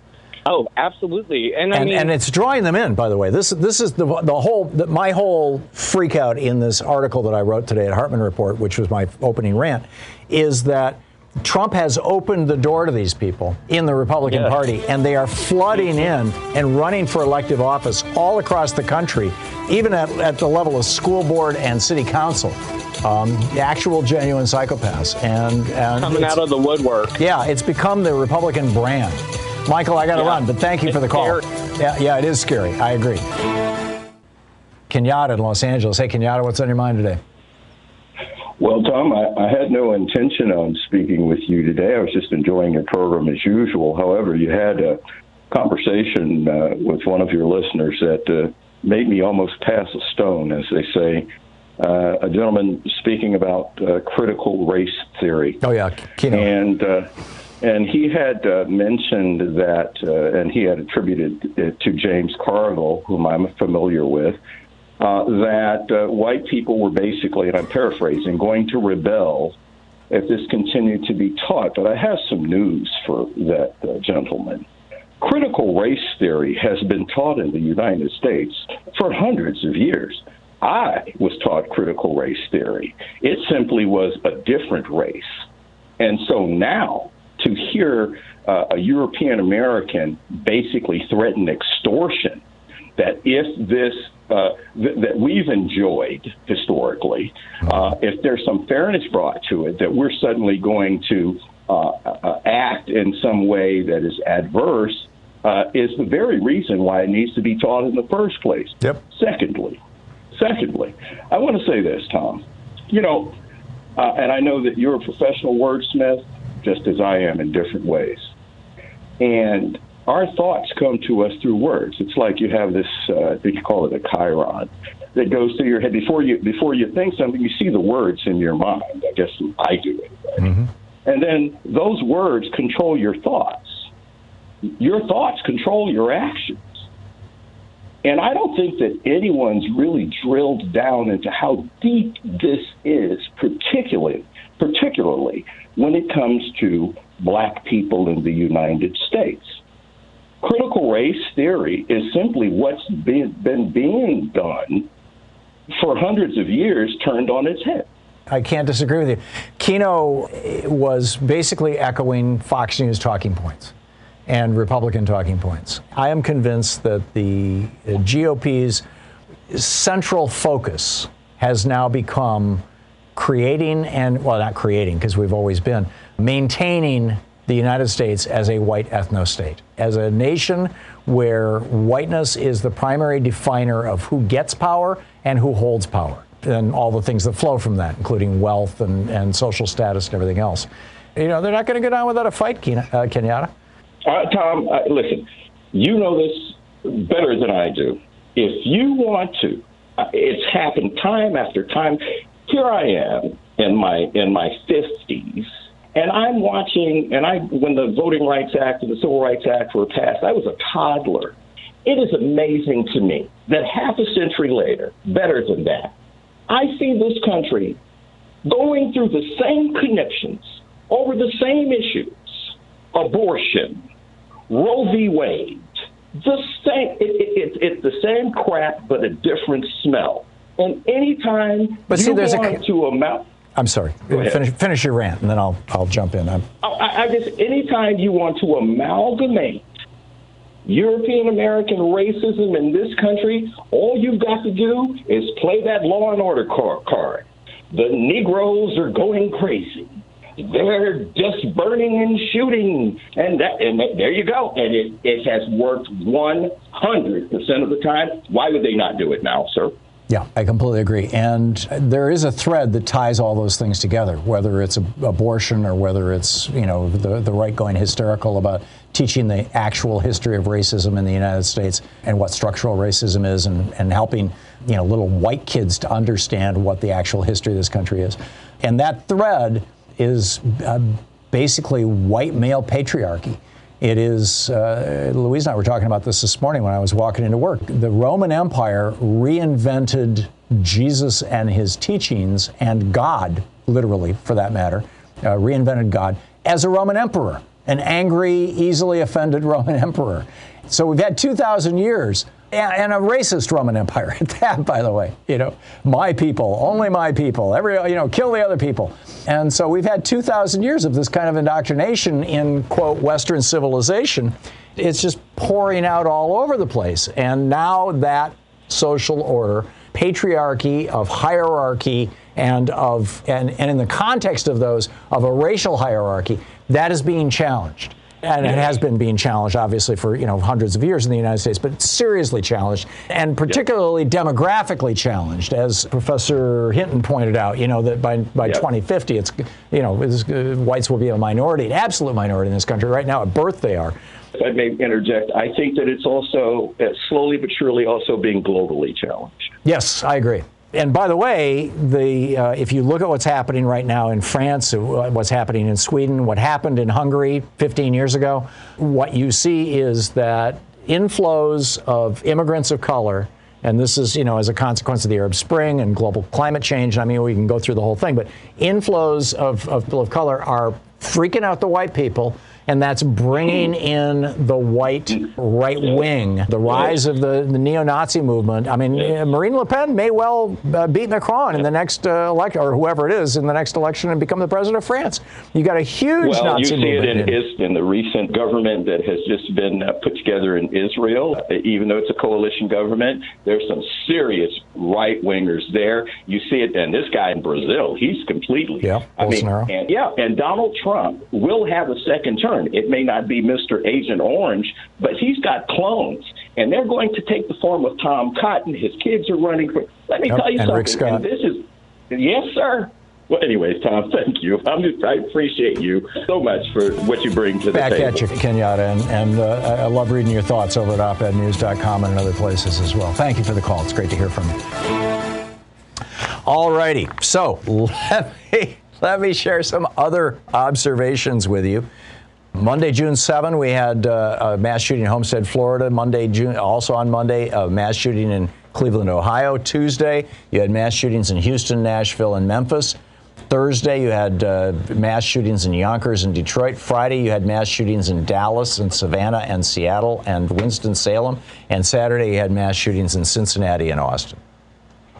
Oh, absolutely, and I and, mean, and it's drawing them in. By the way, this this is the the whole the, my whole freak out in this article that I wrote today at Hartmann Report, which was my opening rant, is that Trump has opened the door to these people in the Republican Yes. Party, and they are flooding in and running for elective office all across the country, even at, at the level of school board and city council. Um, actual genuine psychopaths and, and coming out of the woodwork. yeah, it's become the Republican brand. Michael, I got to Yeah. run, but thank you for the call. Yeah, yeah, it is scary. I agree. Kenyatta in Los Angeles. Hey, Kenyatta, what's on your mind today? Well, Thom, I, I had no intention on speaking with you today. I was just enjoying your program as usual. However, you had a conversation uh, with one of your listeners that uh, made me almost pass a stone, as they say. Uh, a gentleman speaking about uh, critical race theory. Oh yeah, Kino. And uh, and he had uh, mentioned that, uh, and he had attributed it to James Carville, whom I'm familiar with, uh, that uh, white people were basically, and I'm paraphrasing, going to rebel if this continued to be taught. But I have some news for that uh, gentleman. Critical race theory has been taught in the United States for hundreds of years. I was taught critical race theory. It simply was a different race. And so now to hear uh, a European American basically threaten extortion, that if this uh, th- that we've enjoyed historically, uh, if there's some fairness brought to it, that we're suddenly going to uh, uh, act in some way that is adverse, uh, is the very reason why it needs to be taught in the first place. Yep. Secondly, secondly, I want to say this, Thom. You know, uh, and I know that you're a professional wordsmith, just as I am in different ways. And our thoughts come to us through words. It's like you have this, uh, I think you call it a chyron, that goes through your head before you before you think something. You see the words in your mind. I guess I do anyway. And then those words control your thoughts. Your thoughts control your actions. And I don't think that anyone's really drilled down into how deep this is, particularly particularly when it comes to black people in the United States. Critical race theory is simply what's been, been being done for hundreds of years turned on its head. I can't disagree with you. Kino was basically echoing Fox News talking points and Republican talking points. I am convinced that the uh, GOP's central focus has now become creating and, well, not creating, because we've always been, maintaining the United States as a white ethno state, as a nation where whiteness is the primary definer of who gets power and who holds power, and all the things that flow from that, including wealth and, and social status and everything else. You know, they're not going to go down without a fight, Kena, uh, Kenyatta. Uh, Thom, uh, listen, you know this better than I do. If you want to, uh, it's happened time after time. Here I am in my in my fifties, and I'm watching. And I, when the Voting Rights Act and the Civil Rights Act were passed, I was a toddler, it is amazing to me that half a century later, better than that, I see this country going through the same connections over the same issues abortion, Roe v. Wade, the same, it, it, it, it's the same crap, but a different smell. And anytime But you see, there's a- want to amount, I'm sorry. Finish, finish your rant, and then I'll I'll jump in. I'm, I, I just anytime you want to amalgamate European American racism in this country, all you've got to do is play that law and order car- card. The Negroes are going crazy. They're just burning and shooting, and that, and there you go. And it, it has worked 100 percent of the time. Why would they not do it now, sir? Yeah, I completely agree. And there is a thread that ties all those things together, whether it's ab- abortion or whether it's, you know, the, the right going hysterical about teaching the actual history of racism in the United States and what structural racism is and, and helping, you know, little white kids to understand what the actual history of this country is. And that thread is uh, basically white male patriarchy. It is, uh, Louise and I were talking about this this morning when I was walking into work. The Roman Empire reinvented Jesus and his teachings and God, literally for that matter, uh, reinvented God as a Roman emperor, an angry, easily offended *laughs* Roman emperor. So we've had 2,000 years and, and a racist Roman Empire at that, by the way. You know, my people, only my people, every, you know, kill the other people. And so we've had 2,000 years of this kind of indoctrination in, quote, Western civilization. It's just pouring out all over the place. And now that social order, patriarchy, of hierarchy, and of and, and in the context of those of a racial hierarchy, that is being challenged. And it has been being challenged, obviously, for you know hundreds of years in the United States, but seriously challenged, and particularly demographically challenged, as Professor Hinton pointed out. You know that by by 2050, it's you know it's, uh, whites will be a minority, an absolute minority in this country. Right now, at birth, they are. If I may interject, I think that it's also uh, slowly but surely also being globally challenged. Yes, I agree. And by the way, the uh, if you look at what's happening right now in France, uh, what's happening in Sweden, what happened in Hungary 15 years ago, what you see is that inflows of immigrants of color, and this is you know as a consequence of the Arab Spring and global climate change. I mean, we can go through the whole thing, but inflows of, of people of color are freaking out the white people and that's bringing in the white right wing, the rise of the, the neo-Nazi movement. I mean, Marine Le Pen may well uh, beat Macron in the next uh, election, or whoever it is in the next election, and become the president of France. You got a huge well, Nazi you see it in, in the recent government that has just been uh, put together in Israel. Uh, even though it's a coalition government, there's some serious right wingers there. You see it, and this guy in Brazil, he's completely. Yeah, I mean, Bolsonaro. and yeah, and Donald Trump will have a second term. It may not be Mr. Agent Orange, but he's got clones, and they're going to take the form of Thom Cotton. His kids are running for. Let me Yep, tell you and something. Rick Scott. And this is, yes, sir. Well, anyways, Tom, *laughs* thank you. I'm just, I appreciate you so much for what you bring to the Back table. at you, Kenyatta, and, and uh, I I love reading your thoughts over at opednews.com and in other places as well. Thank you for the call. It's great to hear from you. All righty. So *laughs* let me, let me share some other observations with you. Monday, June 7, we had uh, a mass shooting in Homestead, Florida. Monday, June, also on Monday, a mass shooting in Cleveland, Ohio. Tuesday, you had mass shootings in Houston, Nashville, and Memphis. Thursday, you had uh, mass shootings in Yonkers and Detroit. Friday, you had mass shootings in Dallas and Savannah and Seattle and Winston-Salem. And Saturday, you had mass shootings in Cincinnati and Austin.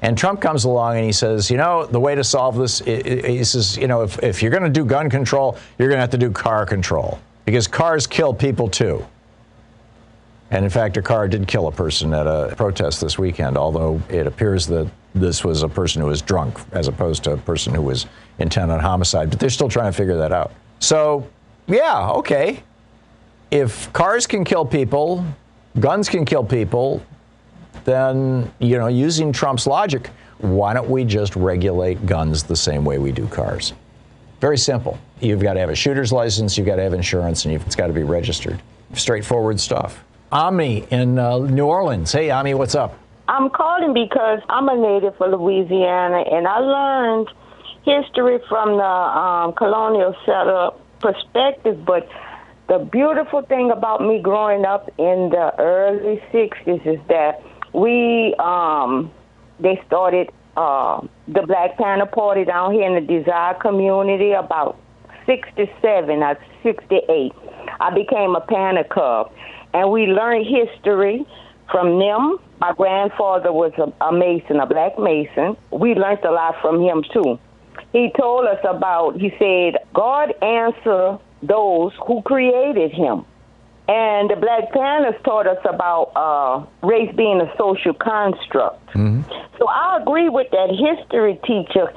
And Trump comes along and he says, you know, the way to solve this, he says, you know, if, if you're going to do gun control, you're going to have to do car control because cars kill people too. And in fact, a car did kill a person at a protest this weekend, although it appears that this was a person who was drunk as opposed to a person who was intent on homicide. But they're still trying to figure that out. So, yeah, okay. If cars can kill people, guns can kill people, then, you know, using Trump's logic, why don't we just regulate guns the same way we do cars? Very simple. You've got to have a shooter's license, you've got to have insurance, and it's got to be registered. Straightforward stuff. Ami in uh, New Orleans. Hey, Ami, what's up? I'm calling because I'm a native of Louisiana and I learned history from the um, colonial setup perspective, but The beautiful thing about me growing up in the early 60s is that we, um, they started uh, the Black Panther Party down here in the Desire community about 67 or 68. I became a Panther Cub, and we learned history from them. My grandfather was a, a Mason, a black Mason. We learned a lot from him too. He told us about, he said, God answer those who created him. And the Black Panthers taught us about uh, race being a social construct. Mm-hmm. So I agree with that history teacher.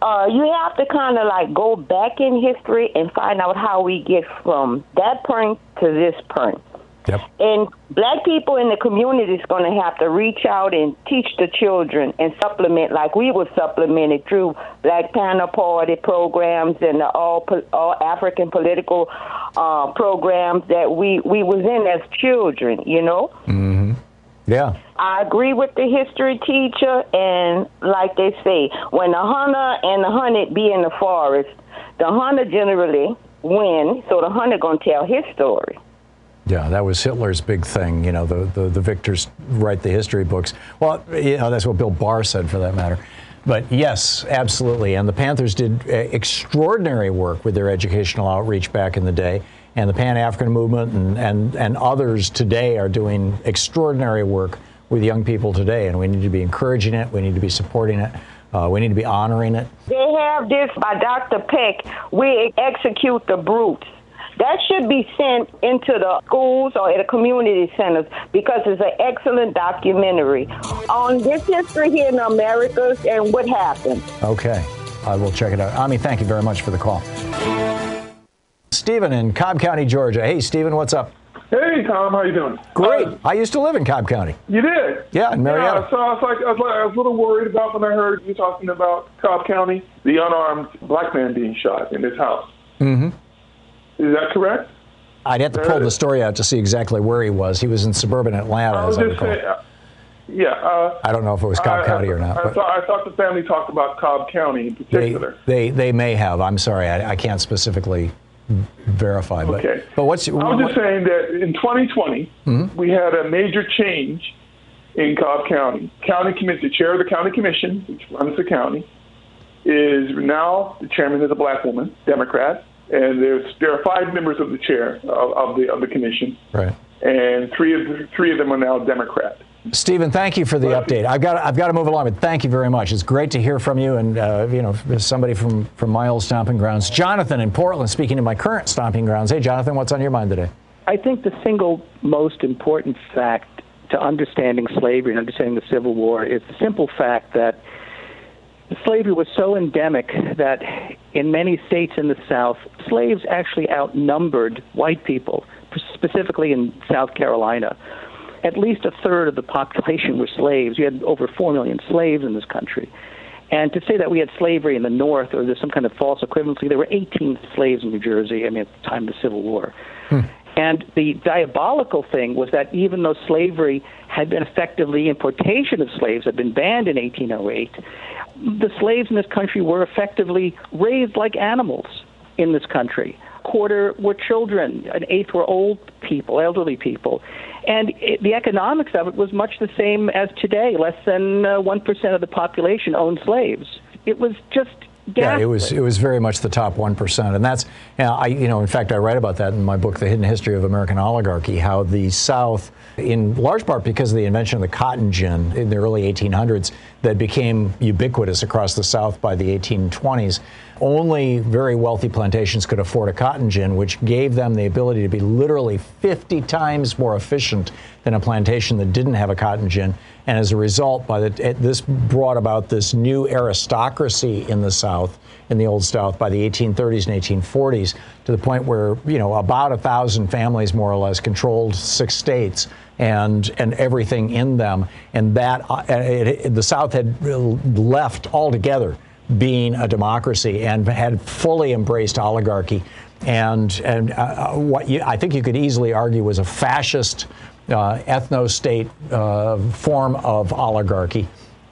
Uh, you have to kind of like go back in history and find out how we get from that point to this point. Yep. And black people in the community is going to have to reach out and teach the children and supplement like we were supplemented through Black Panther Party programs and the all all African political uh, programs that we we was in as children. You know. Mm-hmm. Yeah. I agree with the history teacher, and like they say, when the hunter and the hunted be in the forest, the hunter generally win, so the hunter gonna tell his story. Yeah, that was Hitler's big thing. You know, the, the, the victors write the history books. Well, you know, that's what Bill Barr said for that matter. But yes, absolutely. And the Panthers did uh, extraordinary work with their educational outreach back in the day. And the Pan African movement and, and, and others today are doing extraordinary work with young people today. And we need to be encouraging it, we need to be supporting it. Uh, we need to be honoring it. They have this by Dr. Peck. We execute the brutes. That should be sent into the schools or at the community centers because it's an excellent documentary on this history here in America and what happened. Okay. I will check it out. Ami, thank you very much for the call. Stephen in Cobb County, Georgia. Hey, Stephen, what's up? Hey, Thom, how you doing? Great. Uh, I used to live in Cobb County. You did? Yeah, in Marietta. Yeah, so I was like, I was, like, I was a little worried about when I heard you talking about Cobb County, the unarmed black man being shot in his house. Mm-hmm. Is that correct? I'd have to pull the story out to see exactly where he was. He was in suburban Atlanta, I as I just recall. saying, uh, yeah. Uh, I don't know if it was Cobb I- County or not, I, thought, I thought the family talked about Cobb County in they, particular. they they may have. I'm sorry, I, I can't specifically verify. But Okay. but what's I was just saying that in 2020, Mhm. we had a major change in Cobb County. County commission, the chair of the county commission, which runs the county, is now the chairman is a black woman, Democrat, and there's there are five members of the chair of, of the of the commission, right. and three of the, three of them are now Democrat. Stephen, thank you for the update. I've got I've got to move along, but thank you very much. It's great to hear from you, and uh, you know, somebody from from my old stomping grounds, Jonathan in Portland, speaking to my current stomping grounds. Hey, Jonathan, what's on your mind today? I think the single most important fact to understanding slavery and understanding the Civil War is the simple fact that slavery was so endemic that in many states in the South, slaves actually outnumbered white people, specifically in South Carolina. At least a third of the population were slaves. You had over 4 million slaves in this country. And to say that we had slavery in the North or there's some kind of false equivalency, there were 18 slaves in New Jersey, I mean, at the time of the Civil War. Hmm. And the diabolical thing was that even though slavery had been effectively importation of slaves had been banned in 1808, the slaves in this country were effectively raised like animals in this country. A quarter were children, an eighth were old people, elderly people. And it, the economics of it was much the same as today. Less than uh, 1% of the population owned slaves. It was just Yeah, it was it was very much the top one percent, and that's you know, I you know in fact I write about that in my book, The Hidden History of American Oligarchy, how the South, in large part because of the invention of the cotton gin in the early 1800s, that became ubiquitous across the South by the 1820s. Only very wealthy plantations could afford a cotton gin, which gave them the ability to be literally 50 times more efficient than a plantation that didn't have a cotton gin. And as a result, by the, this brought about this new aristocracy in the South, in the Old South, by the 1830s and 1840s, to the point where you know about a thousand families, more or less, controlled six states and and everything in them. And that uh, it, the South had left altogether being a democracy and had fully embraced oligarchy. And and uh, what you, I think you could easily argue was a fascist uh, ethno-state uh, form of oligarchy,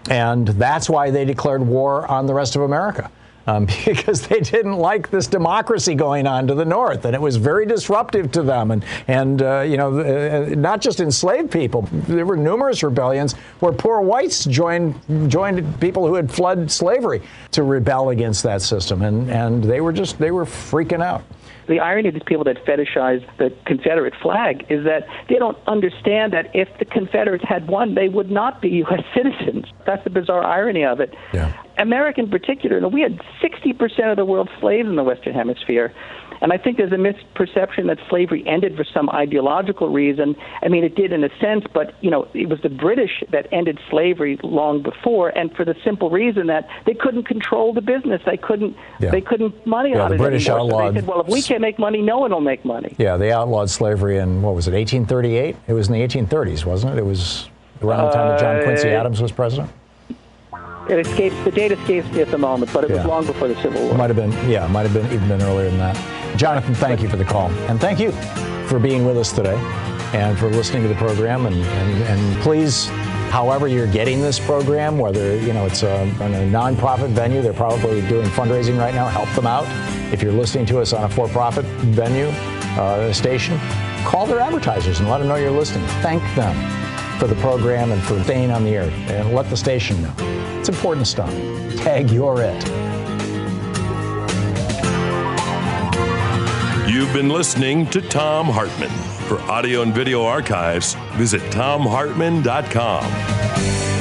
and that's why they declared war on the rest of America. um, *laughs* because they didn't like this democracy going on to the north, and it was very disruptive to them. And and uh, you know, uh, not just enslaved people. There were numerous rebellions where poor whites joined joined people who had fled slavery to rebel against that system, and and they were just they were freaking out the irony of these people that fetishize the Confederate flag is that they don't understand that if the Confederates had won, they would not be U.S. *laughs* citizens. That's the bizarre irony of it. Yeah. America, in particular, we had 60% of the world's slaves in the Western Hemisphere. And I think there's a misperception that slavery ended for some ideological reason. I mean, it did in a sense, but you know, it was the British that ended slavery long before, and for the simple reason that they couldn't control the business. They couldn't. Yeah. They couldn't money yeah, out the it The British anymore. outlawed. So they said, well, if we can't make money, no one will make money. Yeah, they outlawed slavery in what was it, 1838? It was in the 1830s, wasn't it? It was around the time that John Quincy Uh, Adams was president. It escapes the date escapes me at the moment, but it Yeah. was long before the Civil War. Might have been, yeah, might have been even been earlier than that. Jonathan, thank you for the call, and thank you for being with us today, and for listening to the program. And and, and please, however you're getting this program, whether you know it's a, in a nonprofit venue, they're probably doing fundraising right now. Help them out. If you're listening to us on a for-profit venue uh, station, call their advertisers and let them know you're listening. Thank them for the program and for staying on the air, and let the station know. It's important stuff. Tag you're it. You've been listening to Thom Hartmann. For audio and video archives, visit thomhartmann.com.